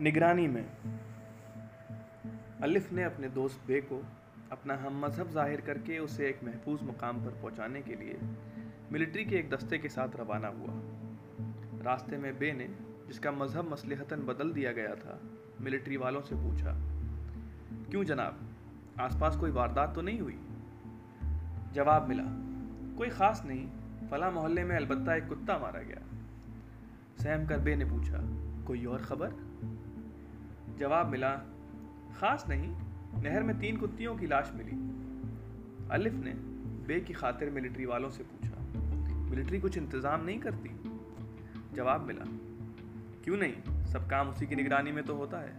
निगरानी में। अलिफ ने अपने दोस्त बे को अपना हम मज़हब ज़ाहिर करके उसे एक महफूज मुकाम पर पहुँचाने के लिए मिलिट्री के एक दस्ते के साथ रवाना हुआ। रास्ते में बे ने, जिसका मज़हब मसलहतन बदल दिया गया था, मिलिट्री वालों से पूछा, क्यों जनाब? आसपास कोई वारदात तो नहीं हुई? जवाब मिला, कोई ख़ास नहीं, फला मोहल्ले में अलबत्ता एक कुत्ता मारा गया। सहम करबे ने पूछा, कोई और ख़बर? जवाब मिला, ख़ास नहीं, नहर में तीन कुत्तियों की लाश मिली। अलिफ ने बे की खातिर मिलिट्री वालों से पूछा, मिलिट्री कुछ इंतज़ाम नहीं करती? जवाब मिला, क्यों नहीं, सब काम उसी की निगरानी में तो होता है।